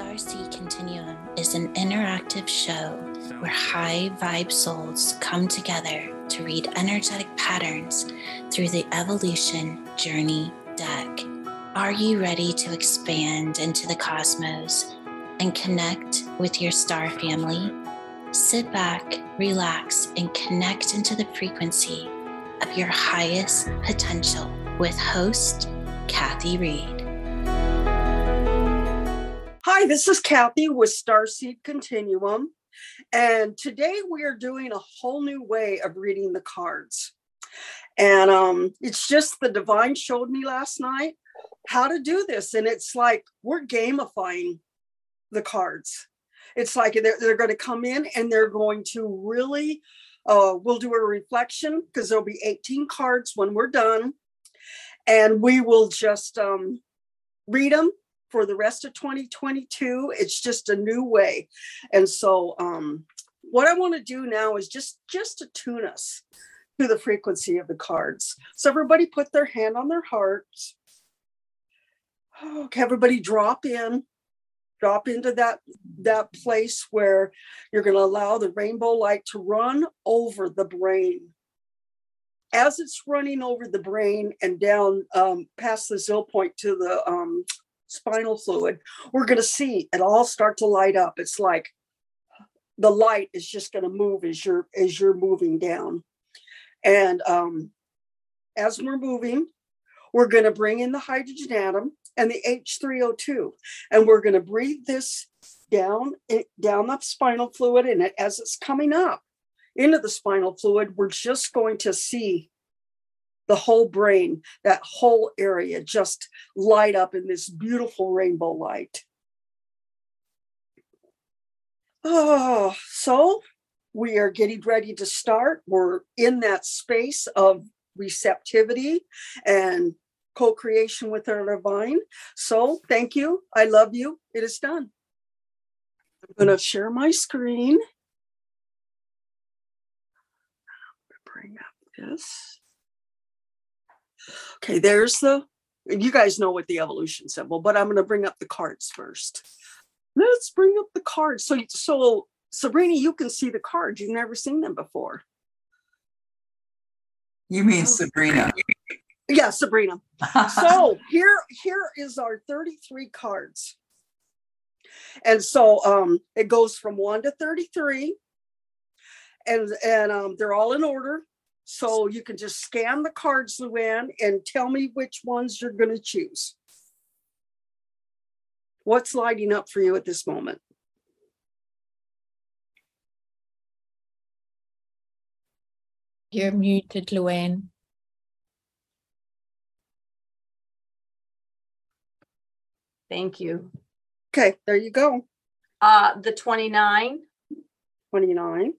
Starseed Continuum is an interactive show where high vibe souls come together to read energetic patterns through the evolution journey deck. Are you ready to expand into the cosmos and connect with your star family? Sit back, relax, and connect into the frequency of your highest potential with host Kathy Reed. Hi, this is Kathy with Starseed Continuum. And today we are doing a whole new way of reading the cards. And um, it's just the divine showed me last night how to do this. And it's like we're gamifying the cards. It's like they're, they're going to come in and they're going to really, uh, we'll do a reflection because there'll be 18 cards when we're done. And we will just um, read them for the rest of 2022 it's just a new way. And so um what i want to do now is just just to tune us to the frequency of the cards. So everybody put their hand on their hearts. Okay everybody drop in. Drop into that that place where you're going to allow the rainbow light to run over the brain. As it's running over the brain and down um, past the zeal point to the um, spinal fluid, we're going to see it all start to light up. It's like the light is just going to move as you're as you're moving down. And um, as we're moving, we're going to bring in the hydrogen atom and the H3O2, and we're going to breathe this down down the spinal fluid, and as it's coming up into the spinal fluid, we're just going to see the whole brain, that whole area just light up in this beautiful rainbow light. Oh, so we are getting ready to start. We're in that space of receptivity and co creation with our divine. So thank you. I love you. It is done. I'm going to share my screen. Bring up this. Okay, there's the, you guys know what the evolution symbol, but I'm going to bring up the cards first. Let's bring up the cards. So, so Sabrina, you can see the cards. You've never seen them before. You mean oh. Sabrina? Yeah, Sabrina. so here, here is our 33 cards. And so um, it goes from one to 33. And and um, they're all in order. So you can just scan the cards, Luann, and tell me which ones you're going to choose. What's lighting up for you at this moment? You're muted, Luann. Thank you. Okay, there you go. Uh, the 29. 29.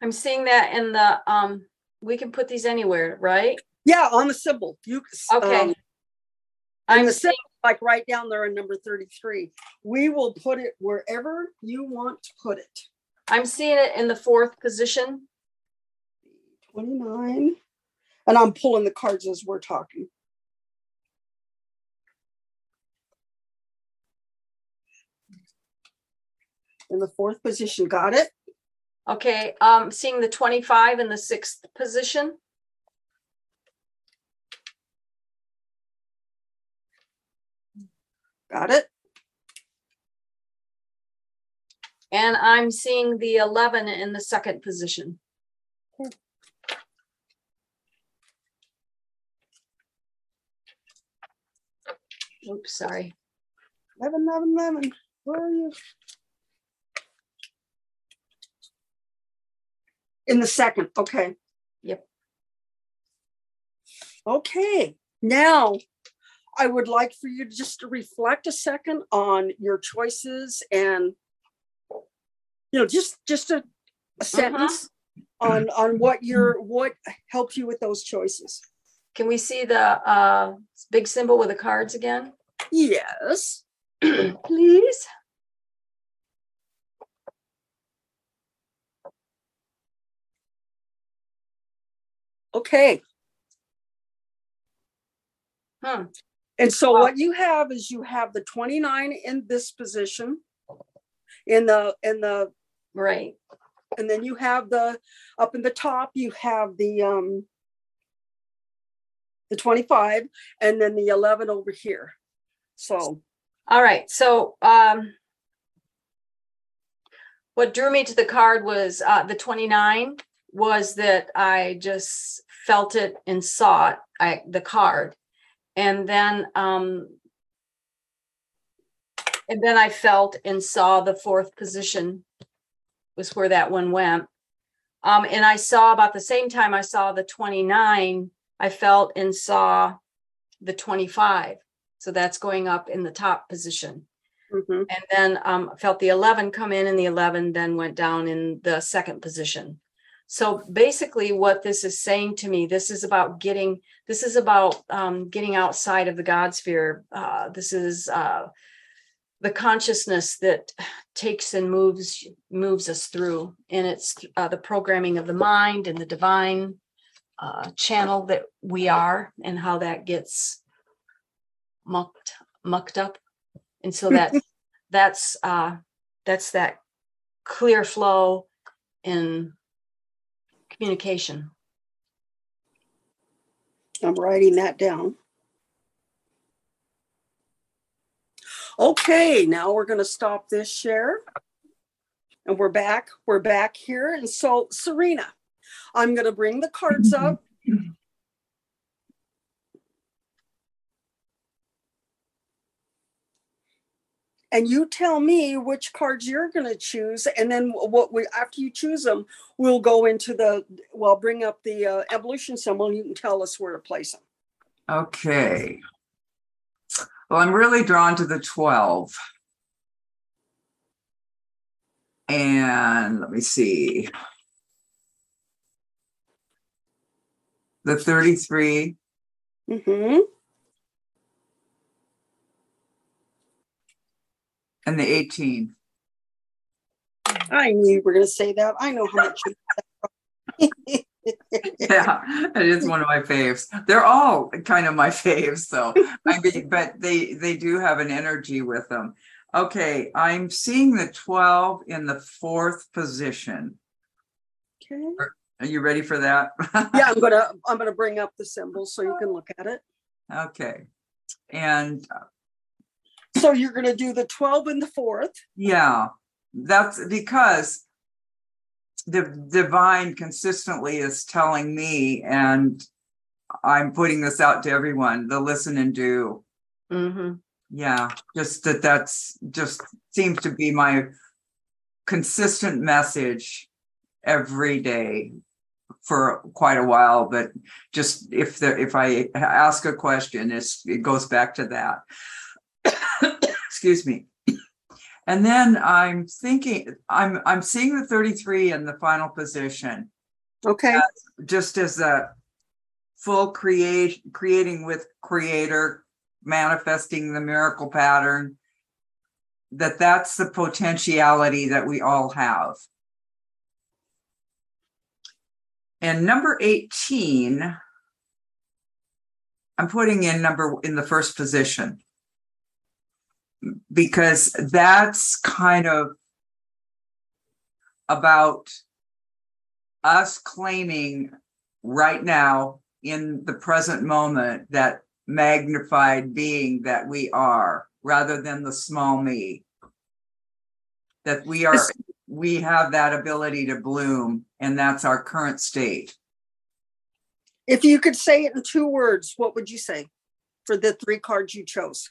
I'm seeing that in the, um, we can put these anywhere, right? Yeah, on the symbol. You Okay. um, I'm the seeing, symbol, like right down there in number 33. We will put it wherever you want to put it. I'm seeing it in the fourth position. 29. And I'm pulling the cards as we're talking. In the fourth position, got it? Okay, um, seeing the twenty-five in the sixth position. Got it? And I'm seeing the eleven in the second position. Oops, sorry. 11, 11, 11. Where are you? In the second, okay. Yep. Okay, now I would like for you just to reflect a second on your choices and you know just just a, a sentence on on what your what helped you with those choices. Can we see the uh big symbol with the cards again? Yes. Please. Okay. Hmm. And so what you have is you have the 29 in this position. In the, in the, Right. and then you have the, up in the top, you have the, um, the 25 and then the 11 over here. So, All right, so, um, what drew me to the card was, uh, the twenty-nine was that I just felt it and saw it, I, the card. And then, um, and then I felt and saw the fourth position was where that one went. Um, and I saw about the same time I saw the twenty-nine, I felt and saw the twenty-five. So that's going up in the top position. mhm. And then um felt the eleven come in and the eleven then went down in the second position. So basically what this is saying to me, this is about getting, this is about um getting outside of the God sphere. Uh, this is uh the consciousness that takes and moves, moves us through. And it's uh the programming of the mind and the divine uh channel that we are and how that gets mucked, mucked up. And so that, that's, uh, that's that clear flow in communication. I'm writing that down. Okay, now we're gonna stop this share. And we're back, we're back here. And so Serena, I'm gonna bring the cards up. And you tell me which cards you're gonna choose, and then what we, after you choose them, we'll go into the, well, bring up the uh, evolution symbol, and you can tell us where to place them. Okay. Well, I'm really drawn to the 12. And let me see. The 33 Mm-hmm. And the 18. I knew you were gonna say that. I know how much. you- Yeah, it is one of my faves. They're all kind of my faves, so I mean, but they they do have an energy with them. Okay, I'm seeing the 12 in the fourth position. Okay. Are you ready for that? Yeah, I'm gonna, I'm gonna bring up the symbols so you can look at it. Okay. And So you're gonna do the twelve and the fourth. yeah, that's because the divine consistently is telling me, and I'm putting this out to everyone, the listen and do. Mm-hmm. Yeah, just that that's just seems to be my consistent message every day for quite a while, but just if there, if I ask a question, it's, it goes back to that. Excuse me. And then I'm thinking, I'm, I'm seeing the thirty-three in the final position. Okay, just as a full create creating with creator manifesting the miracle pattern that that's the potentiality that we all have. And number 18 i'm putting in number in the first position because that's kind of about us claiming right now in the present moment that magnified being that we are rather than the small me that we are we have that ability to bloom and that's our current state if you could say it in two words, what would you say for the three cards you chose?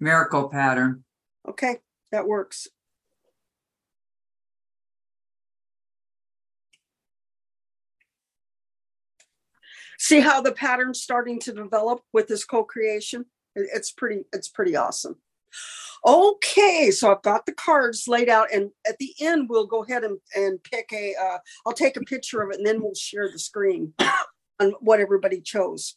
Miracle pattern Okay, that works. See how the pattern's starting to develop with this co-creation? It's pretty, it's pretty awesome. Okay, so I've got the cards laid out and at the end, we'll go ahead and, and pick a, uh, I'll take a picture of it and then we'll share the screen on what everybody chose.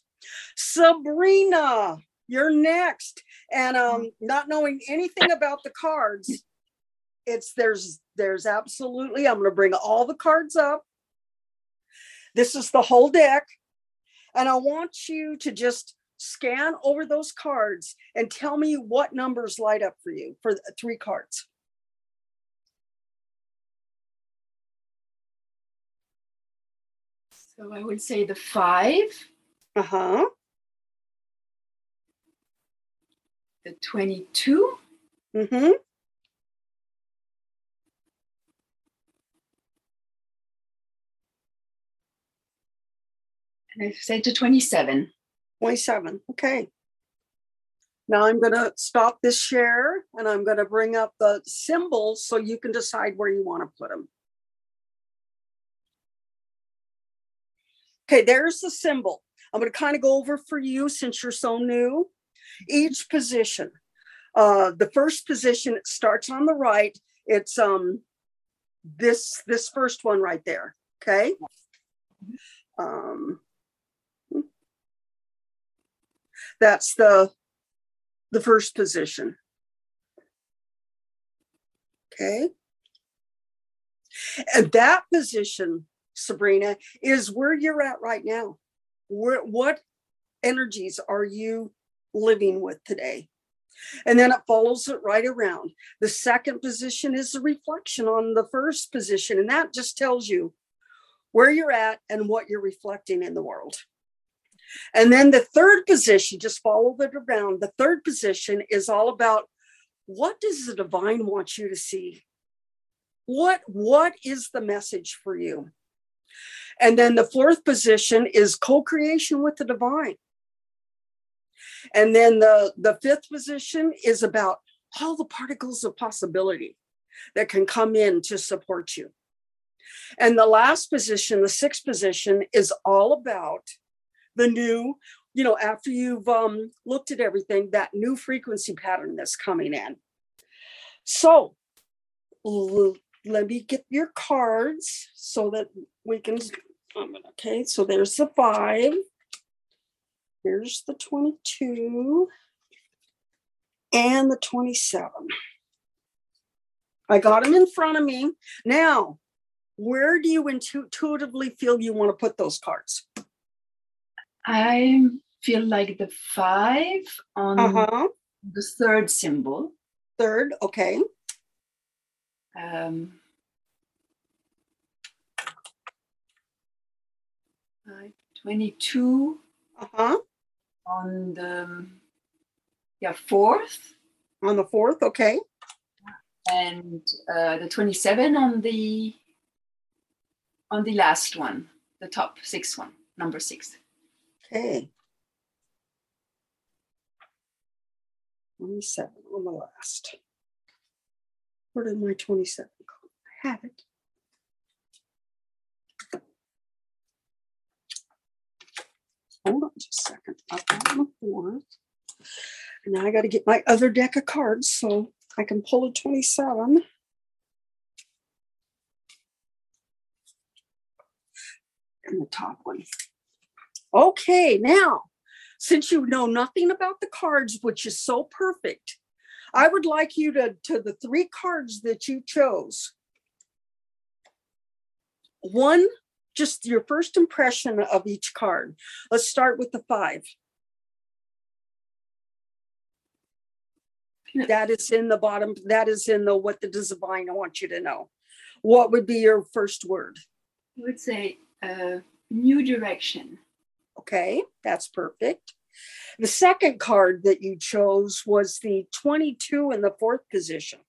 Sabrina, you're next. And um, not knowing anything about the cards, it's there's there's absolutely, I'm gonna bring all the cards up. This is the whole deck. And I want you to just scan over those cards and tell me what numbers light up for you for three cards. So I would say the five, Uh huh. The 22, Mm-hmm. and I say to 27. 27. Okay. Now I'm going to stop this share and I'm going to bring up the symbols so you can decide where you want to put them. Okay, there's the symbol. I'm going to kind of go over for you since you're so new. Each position. Uh, the first position it starts on the right. It's um this this first one right there. Okay. Um, that's the the first position. Okay. And that position, Sabrina, is where you're at right now. Where what energies are you living with today? And then it follows it right around. The second position is the reflection on the first position, and that just tells you where you're at and what you're reflecting in the world. And then the third position, just follow it around. The third position is all about what does the divine want you to see? What what is the message for you? And then the fourth position is co-creation with the divine. And then the the fifth position is about all the particles of possibility that can come in to support you. And the last position, the sixth position, is all about the new, you know, after you've um, looked at everything, that new frequency pattern that's coming in. So l- let me get your cards so that we can. Okay, so there's the five. Here's the 22 and the 27. I got them in front of me. Now, where do you intuitively feel you want to put those cards? I feel like the five on Uh-huh. the third symbol. Third, okay. Um, uh, 22 Uh-huh. On the yeah fourth On the fourth, okay. and uh, the 27 on the on the last one the top six one number six Okay. 27 on the last. Where did my 27 go? I had it. Hold on just a second. I've got the fourth. And now I got to get my other deck of cards so I can pull a 27. And the top one. Okay, now, since you know nothing about the cards, which is so perfect, I would like you to, to the three cards that you chose. One, just your first impression of each card. Let's start with the five. That is in the bottom, that is in the what the divine I want you to know. What would be your first word? i would say uh, new direction Okay, that's perfect. The second card that you chose was the 22 in the fourth position.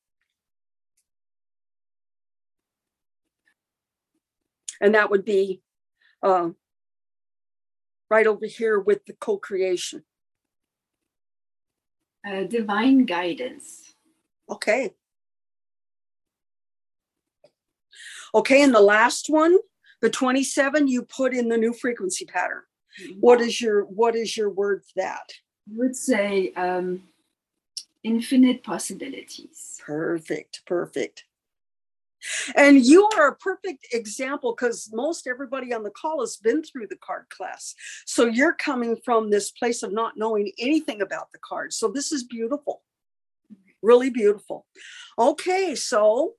And that would be uh, right over here with the co creation. uh, divine guidance Okay. Okay, and the last one, the 27, you put in the new frequency pattern. What is your what is your word for that? i would say um, infinite possibilities Perfect, perfect. And you are a perfect example because most everybody on the call has been through the card class. So you're coming from this place of not knowing anything about the cards. So this is beautiful. Really beautiful. Okay, so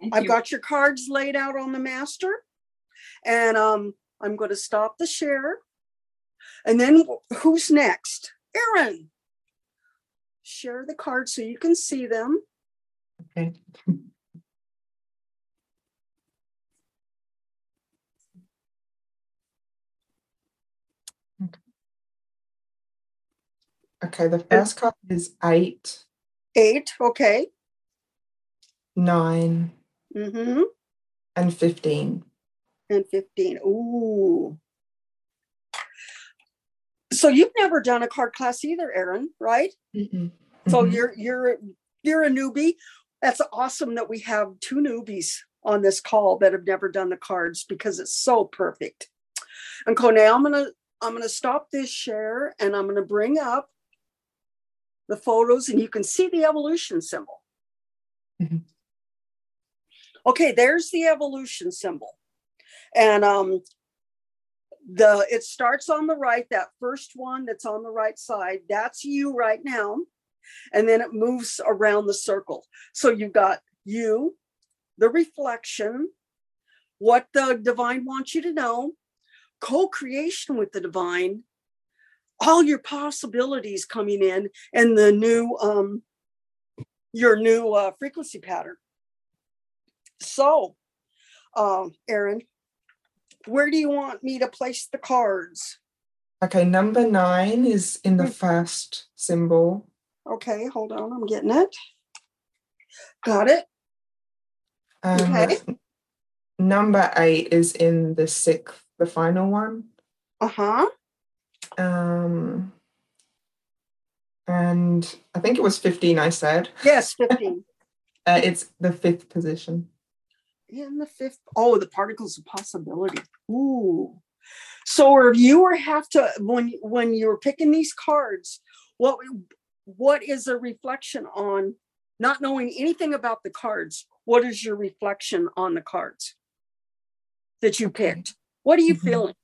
Thank I've you. got your cards laid out on the master. And um, I'm going to stop the share. And then who's next? Aaron. Share the cards so you can see them. Okay. Okay, the first card is eight, Eight. Okay. nine, Mm-hmm. and fifteen. And 15. Ooh. So you've never done a card class either, Aaron, right? Mm-hmm. So Mhm. you're you're you're a newbie. That's awesome that we have two newbies on this call that have never done the cards because it's so perfect. And now I'm gonna I'm gonna stop this share and I'm gonna bring up the photos and you can see the evolution symbol. Mhm. Okay, there's the evolution symbol. And um the it starts on the right, that first one that's on the right side, that's you right now and then it moves around the circle. So you've got you, the reflection, what the divine wants you to know, co creation with the divine, all your possibilities coming in, and the new, um, your new uh, frequency pattern. So, um, Aaron, where do you want me to place the cards? Okay, number nine is in the Mm. first symbol. Okay, hold on, I'm getting it. Got it. Um, Okay. Number eight is in the sixth, the final one. Uh huh. Um, and I think it was 15, I said. Yes, 15. Uh, it's the fifth position. In the fifth, oh, the particles of possibility. Ooh. So if you were have to when when you're picking these cards, what what is a reflection on not knowing anything about the cards? What is your reflection on the cards that you picked? What are you Mhm. feeling?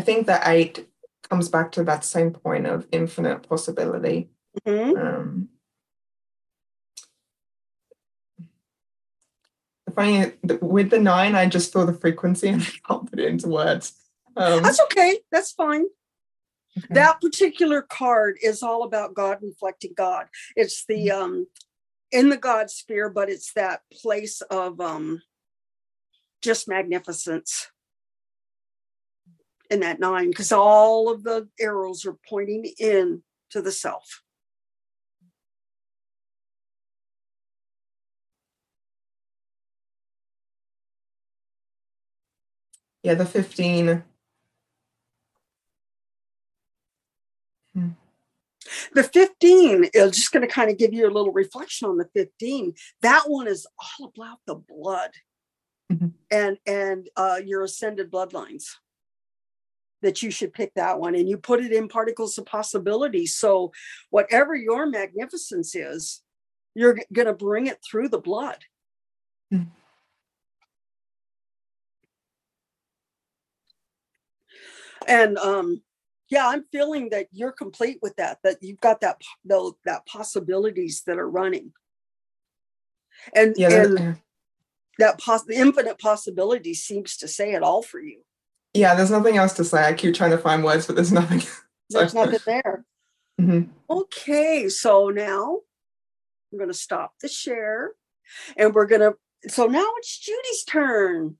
I think the eight comes back to that same point of infinite possibility. Mhm. Um, with the nine, I just saw the frequency and I can't put it into words. Um, That's okay. That's fine. okay. that particular card is all about God reflecting God. It's the um in the God sphere, but it's that place of um just magnificence in that nine, because all of the arrows are pointing in to the self. yeah, the 15. The 15 is just going to kind of give you a little reflection on the 15. That one is all about the blood Mhm. and and uh, your ascended bloodlines. That you should pick that one and you put it in particles of possibility. So whatever your magnificence is, you're going to bring it through the blood. Mm. And um yeah i'm feeling that you're complete with that that you've got that tho- that possibilities that are running and Yeah, and that pos- the infinite possibility seems to say it all for you yeah, there's nothing else to say. I keep trying to find words, but there's nothing. there's nothing there Mhm. okay so now i'm going to stop the share and we're going to so now it's judy's turn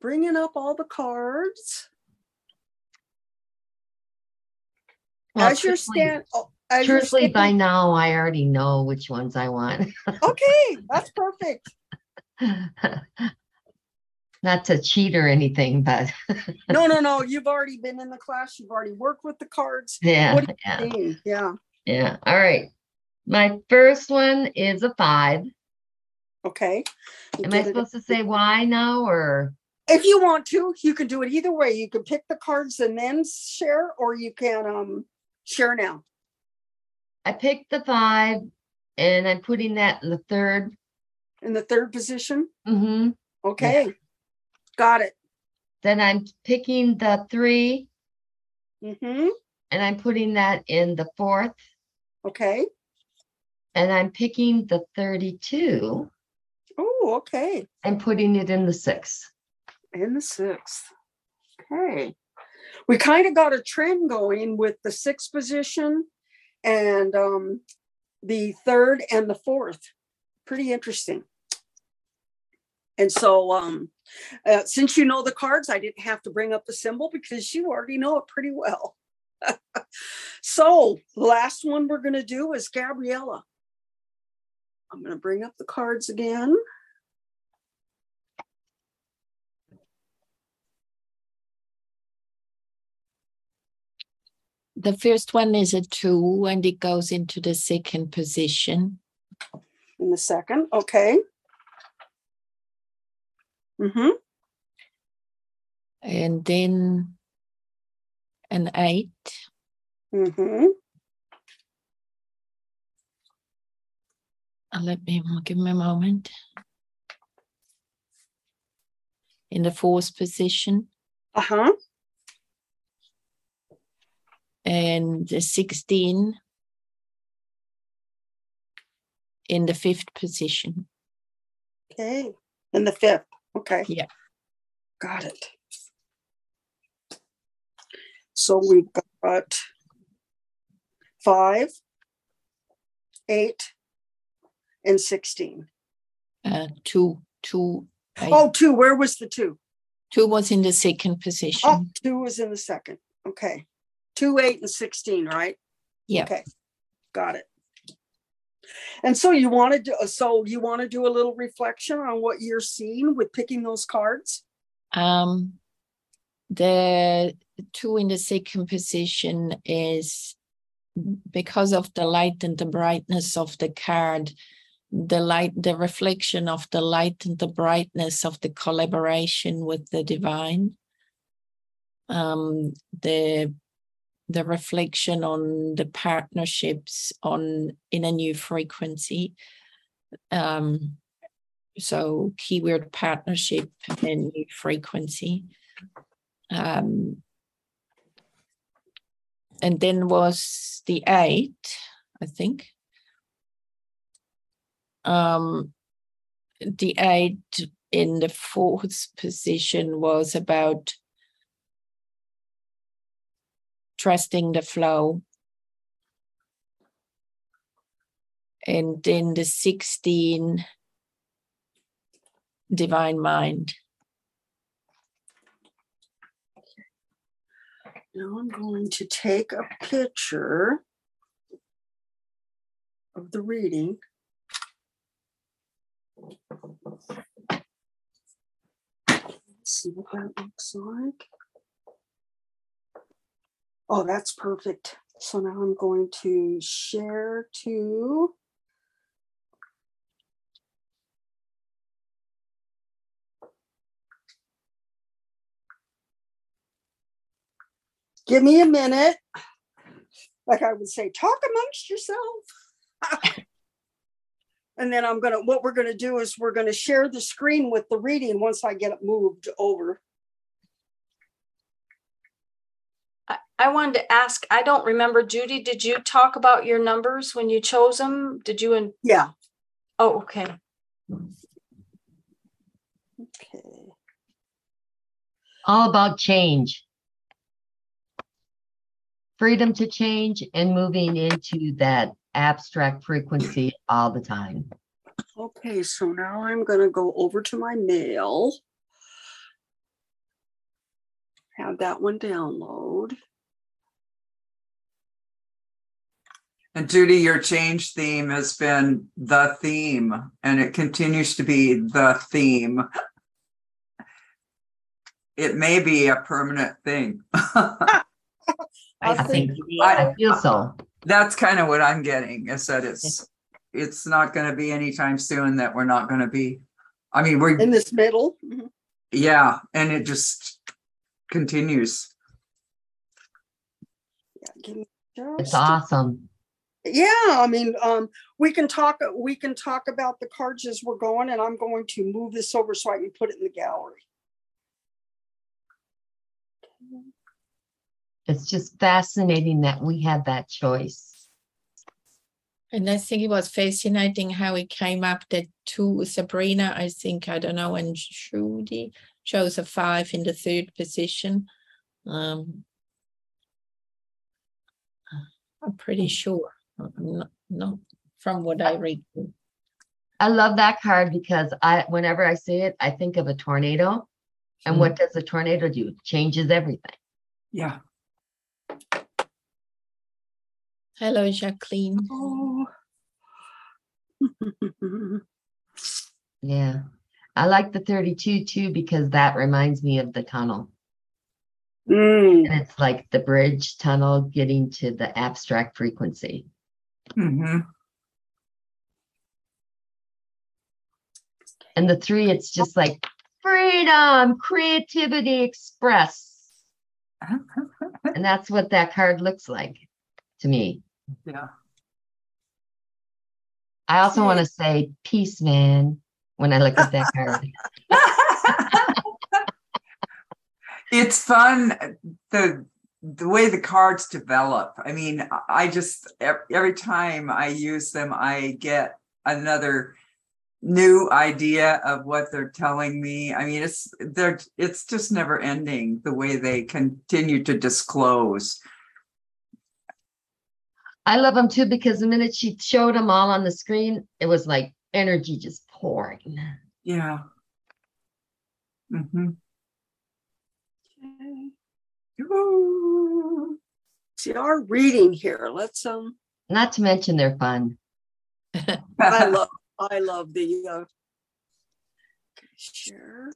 bringing up all the cards Well, as you're truthfully- stand oh, as you're Truthfully, by now, I already know which ones I want. okay that's perfect Not to cheat or anything, but no no no you've already been in the class you've already worked with the cards yeah, yeah, yeah yeah. All right. My first one is a five. okay You Am I get it. supposed to say why now or? if you want to you can do it either way you can pick the cards and then share or you can um share now I picked the five and I'm putting that in the third. in the third position hmm okay got it Then I'm picking the three mm-hmm and I'm putting that in the fourth. okay And I'm picking the 32 Oh, okay. and putting it in the sixth. In the sixth. Okay. We kind of got a trend going with the sixth position and um the third and the fourth. Pretty interesting. And so um uh, since you know the cards, I didn't have to bring up the symbol because you already know it pretty well. so the last one we're going to do is Gabriella. I'm going to bring up the cards again. The first one is a two and it goes into the second position. in the second, okay. Mm-hmm, And then an eight, mm-hmm, Uh, let me give me a moment. In the fourth position. Uh-huh, and the 16 in the fifth position. okay, in the fifth, okay. Yeah. Got it. So we've got five, eight, and sixteen. Uh, two, two. Oh, two, where was the two? two was in the second Oh, position. two was in the second, okay. Two, eight, and sixteen, right? Yeah. Okay, got it. And so you wanted to, so you want to do a little reflection on what you're seeing with picking those cards? Um, the two in the second position is because of the light and the brightness of the card, the light, the reflection of the light and the brightness of the collaboration with the divine. Um, the the reflection on the partnerships on in a new frequency. Um, so keyword partnership and new frequency. Um, and then was the eight, I think. Um, the eight in the fourth position was about trusting the flow. And then the 16 divine mind. Now I'm going to take a picture of the reading. Let's See what that looks like. Oh, that's perfect. So now I'm going to share to. Give me a minute. Like I would say, talk amongst yourself. And then I'm gonna, what we're gonna do is we're gonna share the screen with the reading once I get it moved over. I, I wanted to ask, I don't remember, Judy, did you talk about your numbers when you chose them? Did you, and, Yeah, oh, okay. okay. All about change. Freedom to change and moving into that abstract frequency all the time. Okay, so now I'm gonna go over to my mail. Have that one download. And Judy, your change theme has been the theme, and it continues to be the theme. It may be a permanent thing. I I think, I- I feel so. That's kind of what I'm getting, is that it's, it's not gonna be anytime soon that we're not gonna be. I mean, we're, In this middle. Mhm. yeah, and it just continues. Yeah, It's awesome. Yeah, I mean, um, we can talk, we can talk about the cards as we're going, and I'm going to move this over so I can put it in the gallery. It's just fascinating that we had that choice. And I think it was fascinating how it came up that two Sabrina, I think, I don't know, and Judy chose a five in the third position. Um, I'm pretty sure, I'm not, not from what I read. I love that card because I, whenever I see it, I think of a tornado. And what does a tornado do? Changes everything. Yeah. Hello, Jacqueline. Oh. Yeah. I like the thirty-two too, because that reminds me of the tunnel. Mm, And it's like the bridge tunnel getting to the abstract frequency. Hmm And the three, it's just like freedom, creativity, express. And that's what that card looks like to me. Yeah. I also want to say peace, man, when I look at that card. it's fun the the way the cards develop. I mean, I- I just every time I use them, I get another new idea of what they're telling me. I mean, it's they're it's just never ending the way they continue to disclose. I love them too because the minute she showed them all on the screen, it was like energy just pouring. Yeah. Mm-hmm. okay. See our reading here. Let's um. Not to mention they're fun. I love. I love the. Uh, share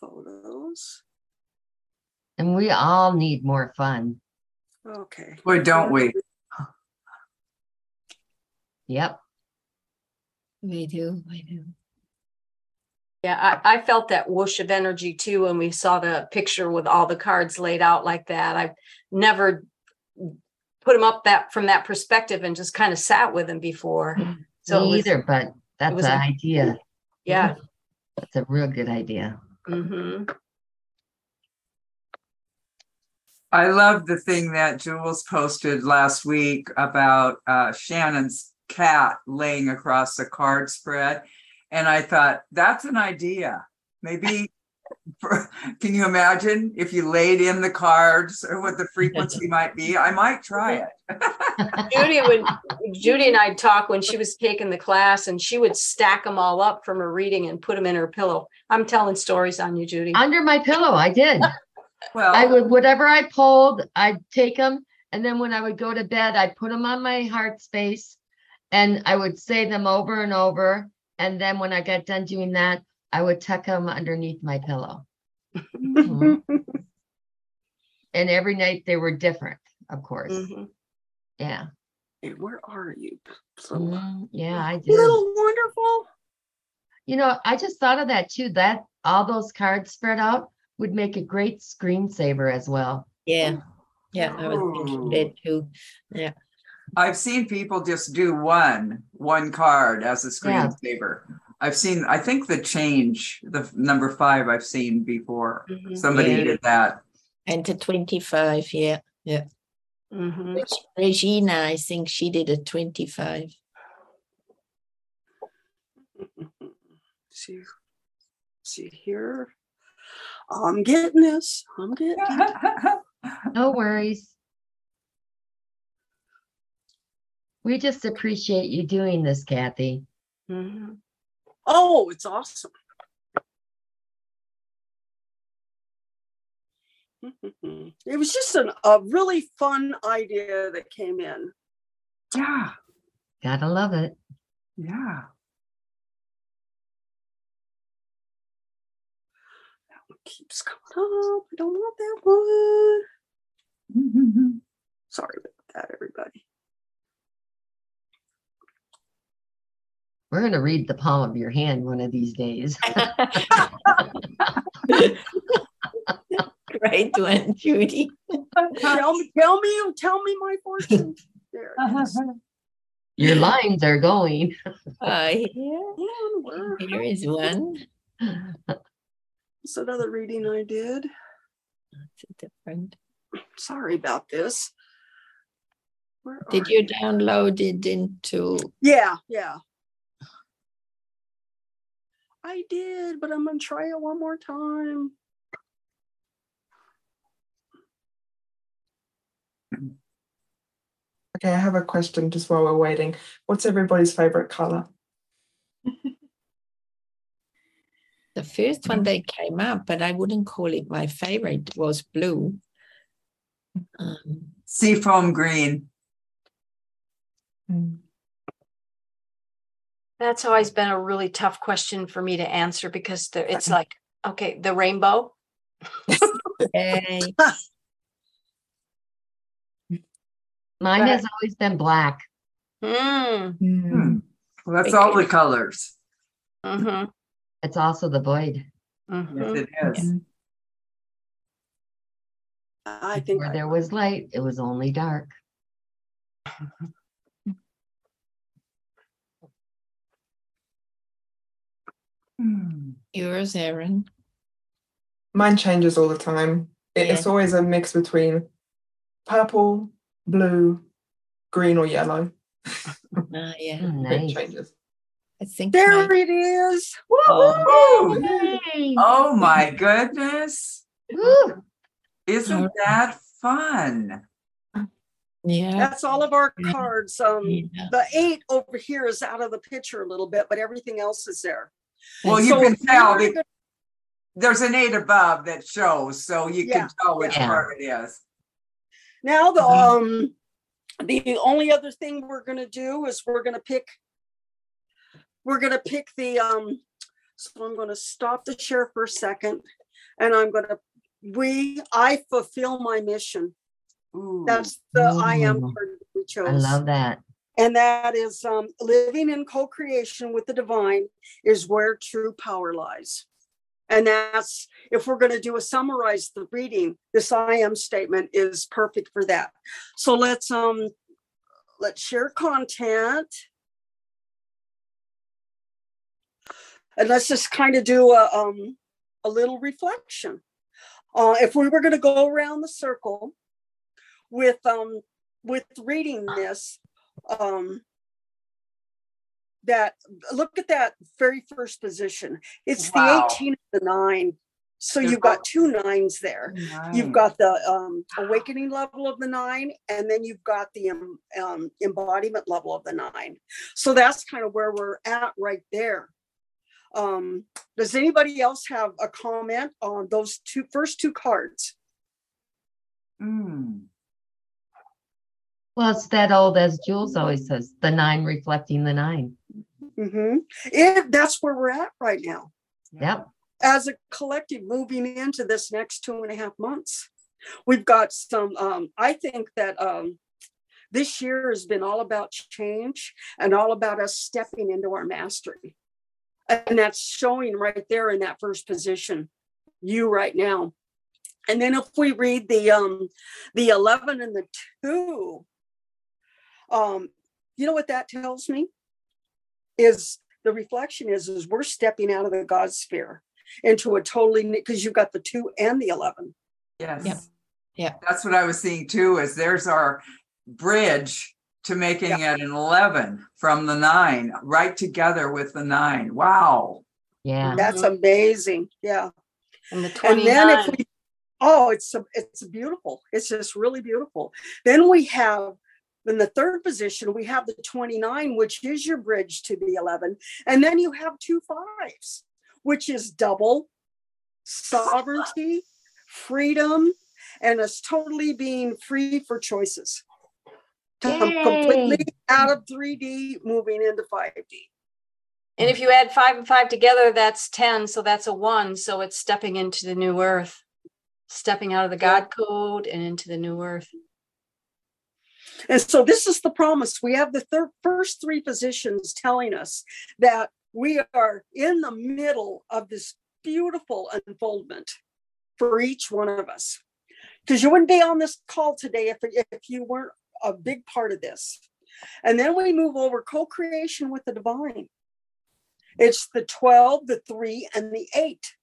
photos. And we all need more fun. Okay. Boy, don't we? Yep. We do, we do. Yeah, I, I felt that whoosh of energy too when we saw the picture with all the cards laid out like that. I've never put them up that from that perspective and just kind of sat with them before. So Me was- either, but that's was an a- idea. Yeah. That's a real good idea. hmm I love the thing that Jules posted last week about uh, Shannon's cat laying across the card spread. And I thought, that's an idea. Maybe, for, can you imagine if you laid in the cards or what the frequency might be? I might try it. Judy would, Judy and I'd talk when she was taking the class and she would stack them all up from her reading and put them in her pillow. I'm telling stories on you, Judy. Under my pillow, I did. Well, I would, whatever I pulled, I'd take them. And then when I would go to bed, I'd put them on my heart space and I would say them over and over. And then when I got done doing that, I would tuck them underneath my pillow. Mhm. And every night they were different, of course. Mhm. Yeah. Hey, where are you? Little, Mhm. Yeah, I did. little wonderful. You know, I just thought of that too, that all those cards spread out would make a great screensaver as well. Yeah, yeah, I was thinking that too. Yeah, I've seen people just do one, one card as a Yeah. screensaver. I've seen, I think the change, the number five I've seen before. Mhm. Somebody Yeah. did that. and the twenty-five, yeah, yeah. Mhm. Reg- Regina, I think she did a twenty-five. See, see here. I'm getting this. I'm getting it. No worries. We just appreciate you doing this, Kathy. Mhm. Oh, it's awesome. It was just an, a really fun idea that came in. Yeah, Gotta love it. yeah. That one keeps coming up. I don't want that one. Sorry about that, everybody. We're gonna read the palm of your hand one of these days. Great one, Judy. Tell me, tell me, tell me my fortune. There. Your lines are going. Uh, here, One, where- here is one. It's another reading I did. It's a different. Sorry about this. Where Did are you download it into, Yeah, yeah. I did, but I'm gonna try it one more time. Okay, I have a question just while we're waiting. What's everybody's favorite color? the first one that came up, but I wouldn't call it my favorite, was blue. Um, Seafoam green. Mm, That's always been a really tough question for me to answer because the, it's like, okay, the rainbow. yay. Mine But- has always been black. Mm, mm. Well, that's all the colors. mm-hmm, It's also the void. Yes, mm-hmm. it is. I think Where I- there was light, it was only dark. Hmm. Yours, Erin. Mine changes all the time. It- It's always a mix between purple, blue, green, or yellow. Ah, yeah, Oh, It Nice. changes. I think. There mine- it is. Oh, Yay! oh my goodness. Woo! Isn't that fun? Yeah. That's all of our cards. Um, yeah. the eight over here is out of the picture a little bit, but everything else is there. Well, you So can if we tell, were to be- go- there's an eight above that shows, so you Yeah, can tell which yeah. part it is. Now the Mhm. um the only other thing we're gonna do is we're gonna pick we're gonna pick the um so I'm gonna stop the share for a second and I'm gonna we I fulfill my mission. Ooh. That's the I am Ooh. card that we chose. I love that. And that is um living in co-creation with the divine is where true power lies. And that's if we're going to do a summarize the reading, this I am statement is perfect for that. So let's um let's share content. And let's just kind of do a um a little reflection. Uh if we were going to go around the circle with um with reading this um that look at that very first position. It's Wow. the 18 of the nine. So They're you've got two nines there. You've got the um, awakening level of the nine and then you've got the um, um, embodiment level of the nine. So that's kind of where we're at right there. Um, does anybody else have a comment on those two first two cards? Mm. Well, it's that old, as Jules always says, the nine reflecting the nine. mm-hmm. it, that's where we're at right now Yep. as a collective moving into this next two and a half months. We've got some, um, I think that um, this year has been all about change and all about us stepping into our mastery. And that's showing right there in that first position, you right now. And then if we read the um the 11 and the 2, um, you know what that tells me? Is the reflection is is we're stepping out of the God sphere into a totally because you've got the two and the 11 Yes. Yeah. That's what I was seeing too, is there's our bridge to making it an eleven from the nine, right together with the nine. Wow. Yeah. that's amazing yeah And the and then if we oh it's a- it's beautiful it's just really beautiful then we have in the third position we have the 29 which is your bridge to the 11 and then you have two fives which is double sovereignty freedom and us totally being free for choices. Com- completely out of 3d moving into 5d and if you add five and five together, that's ten, so that's a one, so it's stepping into the new earth. Stepping out of the God code and into the new earth. And so this is the promise. We have the third, first three positions telling us that we are in the middle of this beautiful unfoldment for each one of us. Because you wouldn't be on this call today if, if you weren't a big part of this. And then we move over co-creation with the divine. It's the 12, the 3, and the 8.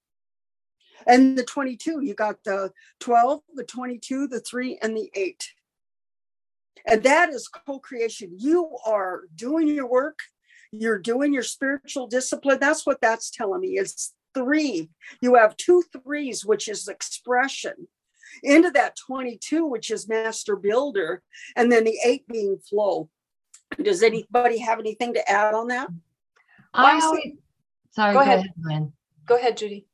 And the 22. You got the 12, the 22, the 3, and the 8. And that is co-creation. You are doing your work, you're doing your spiritual discipline. That's what that's telling me. It's three. You have two threes, which is expression. Into that 22, which is master builder, and then the eight being flow. Does anybody have anything to add on that? I always, sorry, Go go ahead. ahead, Go ahead, Judy.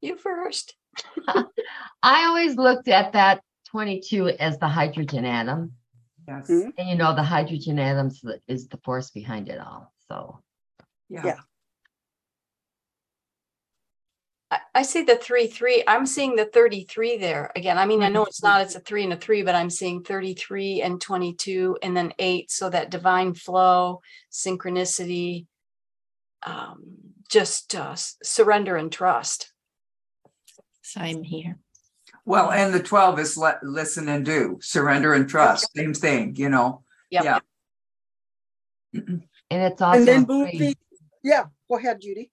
You first. I always looked at that twenty-two as the hydrogen atom. Yes, Mhm. And you know, the hydrogen atoms the- is the force behind it all, so. yeah. Yeah. I, I see the three, three. I'm seeing the thirty-three there. Again, I mean, I know it's not, it's a three and a three, but I'm seeing thirty-three and twenty-two and then eight. So that divine flow, synchronicity, um, just uh, s- surrender and trust. Same here. Well, and the twelve is let, listen and do, surrender and trust, same thing, you know? Yep. Yeah. And it's also, And then a three. moving, yeah, go ahead, Judy.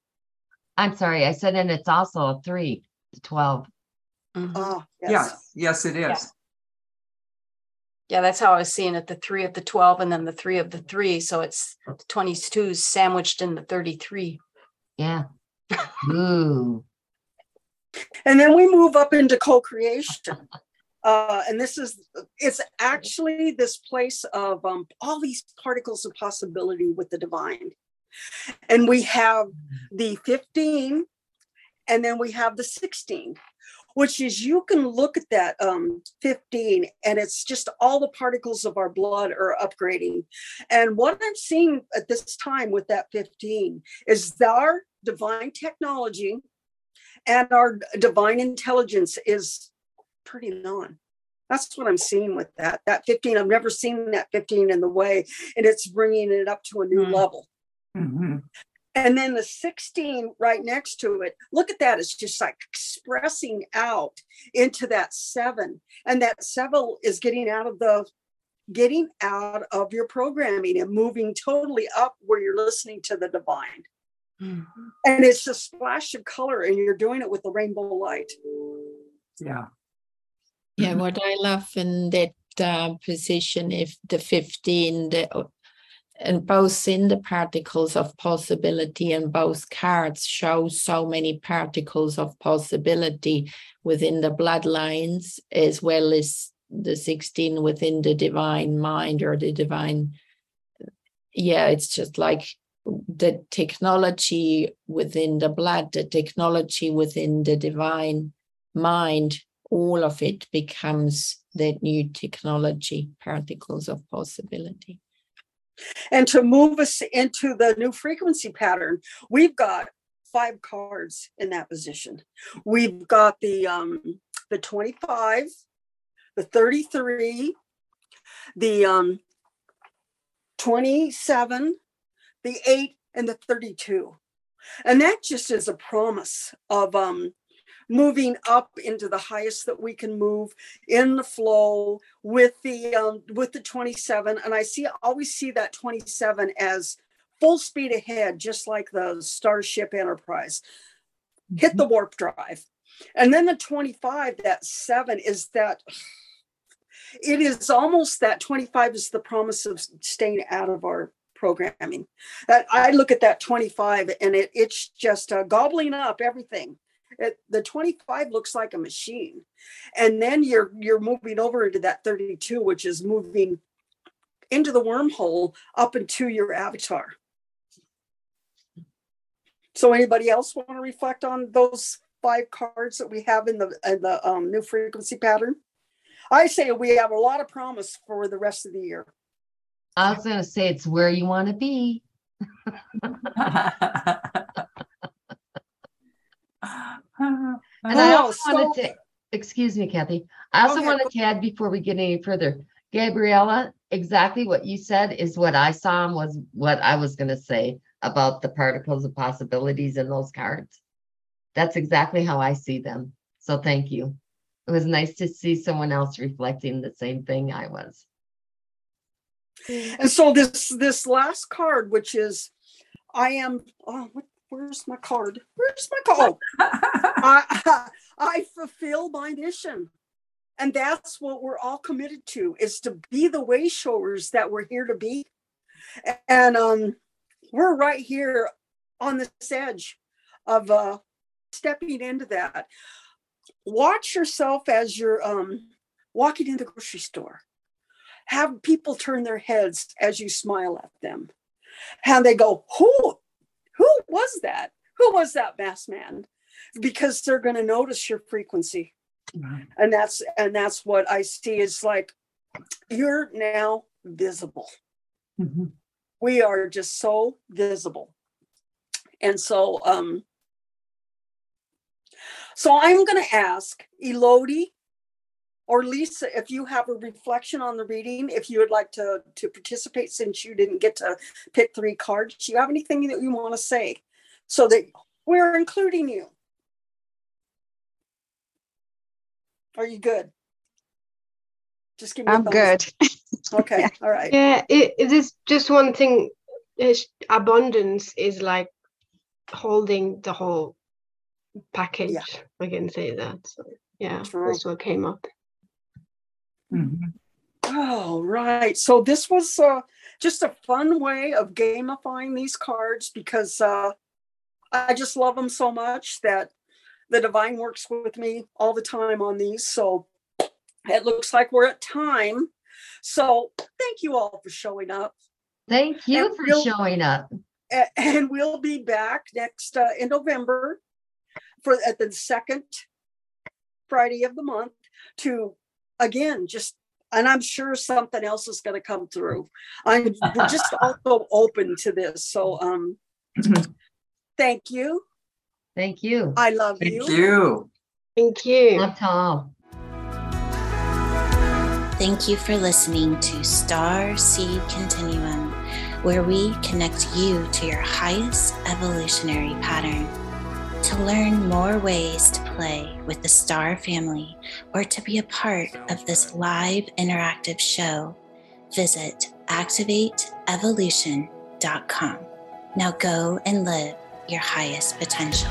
I'm sorry, I said, and it's also a three, to twelve. Mhm. Ah, yes. Yes, yes, it Yeah. Yeah, that's how I was seeing it, the three of the twelve and then the three of the three. So it's twenty-two sandwiched in the thirty-three. Yeah. Ooh, And then we move up into co-creation. Uh, and this is, it's actually this place of um, all these particles of possibility with the divine. And we have the 15, and then we have the 16, which is you can look at that um, 15, and it's just all the particles of our blood are upgrading. And what I'm seeing at this time with that 15 is our divine technology and our divine intelligence is pretty on. That's what I'm seeing with that. That 15, I've never seen that 15 in the way, and it's bringing it up to a new Mm. level. Mhm. And then the 16 right next to it, look at that. It's just like expressing out into that seven. And that seven is getting out of the getting out of your programming and moving totally up where you're listening to the divine. Mhm. And it's a splash of color, and you're doing it with the rainbow light. Yeah, Yeah, what I love in that uh, position, if the 15, the, and both in the particles of possibility and both cards show so many particles of possibility within the bloodlines, as well as the 16 within the divine mind or the divine. Yeah, it's just like the technology within the blood, the technology within the divine mind all of it becomes that new technology, particles of possibility. And to move us into the new frequency pattern, we've got five cards in that position. We've got the um the 25, the 33, the um 27, the 8 and the 32. And that just is a promise of um moving up into the highest that we can move in the flow with the um with the 27 and i see always see that 27 as full speed ahead just like the starship enterprise. Hit the warp drive. And then the 25 that 7 is that it is almost that 25 is the promise of staying out of our programming. That i look at that 25 and it it's just uh, gobbling up everything. It, the 25 looks like a machine. And then you're you're moving over into that 32 which is moving into the wormhole up into your avatar. So anybody else want to reflect on those five cards that we have in the in the um, new frequency pattern? I say we have a lot of promise for the rest of the year I was gonna say it's where you want to be. And I also wanted to, excuse me, Kathy, I also Okay, wanted to add before we get any further, Gabriella, exactly what you said is what I saw and was what I was gonna say about the particles of possibilities in those cards. That's exactly how I see them. So thank you. It was nice to see someone else reflecting the same thing I was. And so this this last card which is i am oh what, where's my card where's my card I, I fulfill my mission And that's what we're all committed to is to be the way showers that we're here to be. And um, we're right here on this edge of uh, stepping into that. Watch yourself as you're um, walking in the grocery store. Have people turn their heads as you smile at them. And they go, Who who was that? Who was that masked man? Because they're going to notice your frequency. Right. And that's and that's what I see is like you're now visible. Mhm. We are just so visible. And so um so I'm going to ask Elodie or Lisa if you have a reflection on the reading if you would like to to participate since you didn't get to pick three cards. Do you have anything that you want to say so that we're including you? Are you good? Just give me I'm thumbs good. up. Okay, all right. Yeah, it, it is just one thing. Is abundance is like holding the whole package. I can say that. So yeah, True. that's what came up. Mhm. Oh, right. So this was uh, just a fun way of gamifying these cards because uh, I just love them so much that the divine works with me all the time on these. So it looks like we're at time. So thank you all for showing up. Thank you And for we'll- showing up. And we'll be back next uh, in November for at the second Friday of the month to again just and I'm sure something else is going to come through. I'm we're just also open to this. So um thank you. Thank you. I love you. Thank you. you. Thank you. Love Tom. Thank you for listening to Star Seed Continuum, where we connect you to your highest evolutionary pattern. To learn more ways to play with the Star family or to be a part of this live interactive show, visit activateevolution.com. Now go and live your highest potential.